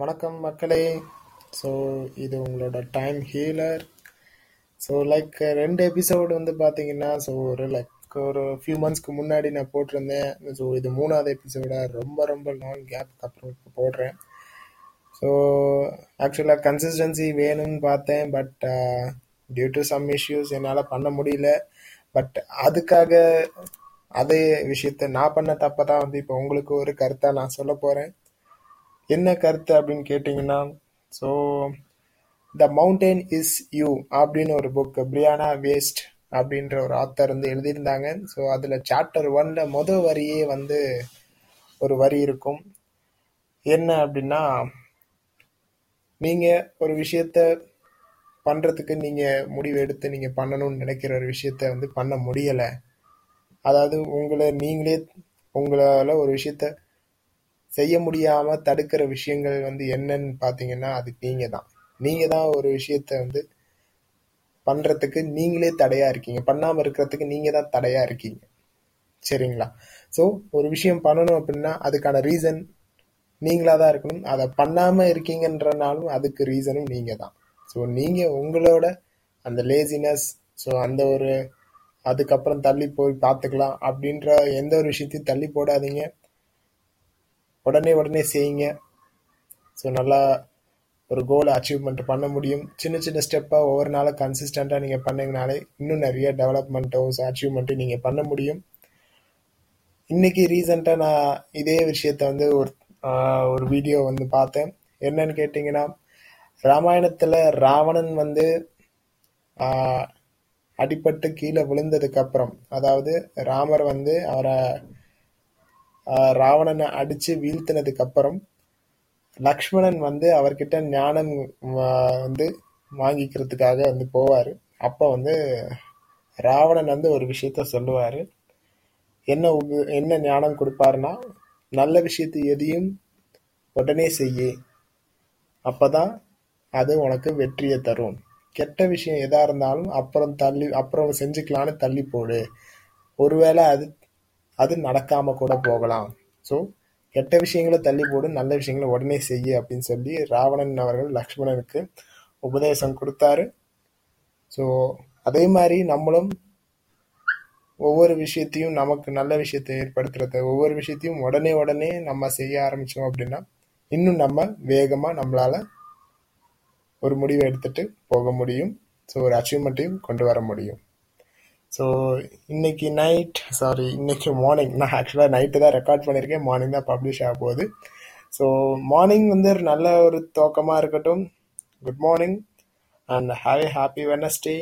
வணக்கம் மக்களே. ஸோ இது உங்களோட டைம் ஹீலர் ஸோ லைக் ரெண்டு எபிசோடு வந்து பார்த்தீங்கன்னா ஸோ ஒரு லைக் ஒரு ஃபியூ மந்த்ஸ்க்கு முன்னாடி நான் போட்டிருந்தேன். ஸோ இது மூணாவது எபிசோடாக ரொம்ப ரொம்ப லாங் கேப்க்கு அப்புறம் இப்போ போடுறேன். ஸோ ஆக்சுவலாக கன்சிஸ்டன்சி வேணும்னு பார்த்தேன் but due to some issues என்னால் பண்ண முடியல. பட் அதுக்காக அதே விஷயத்த நான் பண்ண தப்பை தான் வந்து இப்போ உங்களுக்கு ஒரு கருத்தாக நான் சொல்ல போகிறேன் என்ன கருத்து அப்படின்னு கேட்டிங்கன்னா so the mountain is you அப்படின்னு ஒரு புக் பிரியானா வேஸ்ட் அப்படின்ற ஒரு ஆத்தர் வந்து எழுதியிருந்தாங்க. ஸோ அதில் சாப்டர் ஒன்ல முத வரியே வந்து ஒரு வரி இருக்கும். என்ன அப்படின்னா நீங்கள் ஒரு விஷயத்த பண்ணுறதுக்கு நீங்கள் முடிவு எடுத்து நீங்கள் பண்ணணும்னு நினைக்கிற ஒரு விஷயத்த வந்து பண்ண முடியலை. அதாவது உங்களை நீங்களே உங்களால் ஒரு விஷயத்த செய்ய முடியாம தடுக்கிற விஷயங்கள் வந்து என்னன்னு பாத்தீங்கன்னா அது நீங்க தான் நீங்க தான் ஒரு விஷயத்த வந்து பண்றதுக்கு நீங்களே தடையா இருக்கீங்க. பண்ணாம இருக்கிறதுக்கு நீங்க தான் தடையா இருக்கீங்க. சரிங்களா? ஸோ ஒரு விஷயம் பண்ணணும் அப்படின்னா அதுக்கான ரீசன் நீங்களா தான் இருக்கணும். அதை பண்ணாம இருக்கீங்கன்றனாலும் அதுக்கு ரீசனும் நீங்க தான் ஸோ நீங்க உங்களோட அந்த லேசினஸ் ஸோ அந்த ஒரு அதுக்கப்புறம் தள்ளி போய் பார்த்துக்கலாம் அப்படின்ற எந்த ஒரு விஷயத்தையும் தள்ளி போடாதீங்க. உடனே உடனே செய்யுங்க. ஸோ நல்லா ஒரு கோலை அச்சீவ்மெண்ட் பண்ண முடியும். சின்ன சின்ன ஸ்டெப்பாக ஒவ்வொரு நாளும் கன்சிஸ்டண்ட்டாக நீங்கள் பண்ணிங்கனாலே இன்னும் நிறைய டெவலப்மெண்ட்டோ அச்சீவ்மெண்ட்டும் நீங்கள் பண்ண முடியும். இன்றைக்கி ரீசெண்டாக நான் இதே விஷயத்த வந்து ஒரு ஒரு வீடியோ வந்து பார்த்தேன். என்னன்னு கேட்டிங்கன்னா ராமாயணத்தில் ராவணன் வந்து அடிபட்டு கீழே விழுந்ததுக்கப்புறம் அதாவது ராமர் வந்து அவரை ராவணனை அடிச்சு வீழ்த்தினதுக்கு அப்புறம் லக்ஷ்மணன் வந்து அவர்கிட்ட ஞானம் வந்து வாங்கிக்கிறதுக்காக வந்து போவார். அப்போ வந்து ராவணன் வந்து ஒரு விஷயத்த சொல்லுவார். என்ன என்ன ஞானம் கொடுப்பாருன்னா நல்ல விஷயத்தை எதையும் உடனே செய்ய. அப்போதான் அது உனக்கு வெற்றியை தரும். கெட்ட விஷயம் எதாக இருந்தாலும் அப்புறம் தள்ளி அப்புறம் செஞ்சுக்கலான்னு தள்ளி போடு. ஒருவேளை அது அது நடக்காம கூட போகலாம். ஸோ கெட்ட விஷயங்களை தள்ளி போடு நல்ல விஷயங்களை உடனே செய்ய அப்படின்னு சொல்லி ராவணன் அவர்கள் லக்ஷ்மணனுக்கு உபதேசம் கொடுத்தாரு. ஸோ அதே மாதிரி நம்மளும் ஒவ்வொரு விஷயத்தையும் நமக்கு நல்ல விஷயத்தை ஏற்படுத்துறது ஒவ்வொரு விஷயத்தையும் உடனே உடனே நம்ம செய்ய ஆரம்பிச்சோம் அப்படின்னா இன்னும் நம்ம வேகமாக நம்மளால ஒரு முடிவை எடுத்துட்டு போக முடியும். ஸோ ஒரு அச்சீவ்மெண்ட்டையும் கொண்டு வர முடியும். ஸோ இன்னைக்கு நைட் சாரி இன்னைக்கு மார்னிங் நான் ஆக்சுவலாக நைட்டு தான் ரெக்கார்ட் பண்ணியிருக்கேன் மார்னிங் தான் பப்ளிஷ் ஆக போகுது. ஸோ மார்னிங் வந்து ஒரு நல்ல ஒரு தோக்கமாக இருக்கட்டும். Good morning and have a happy Wednesday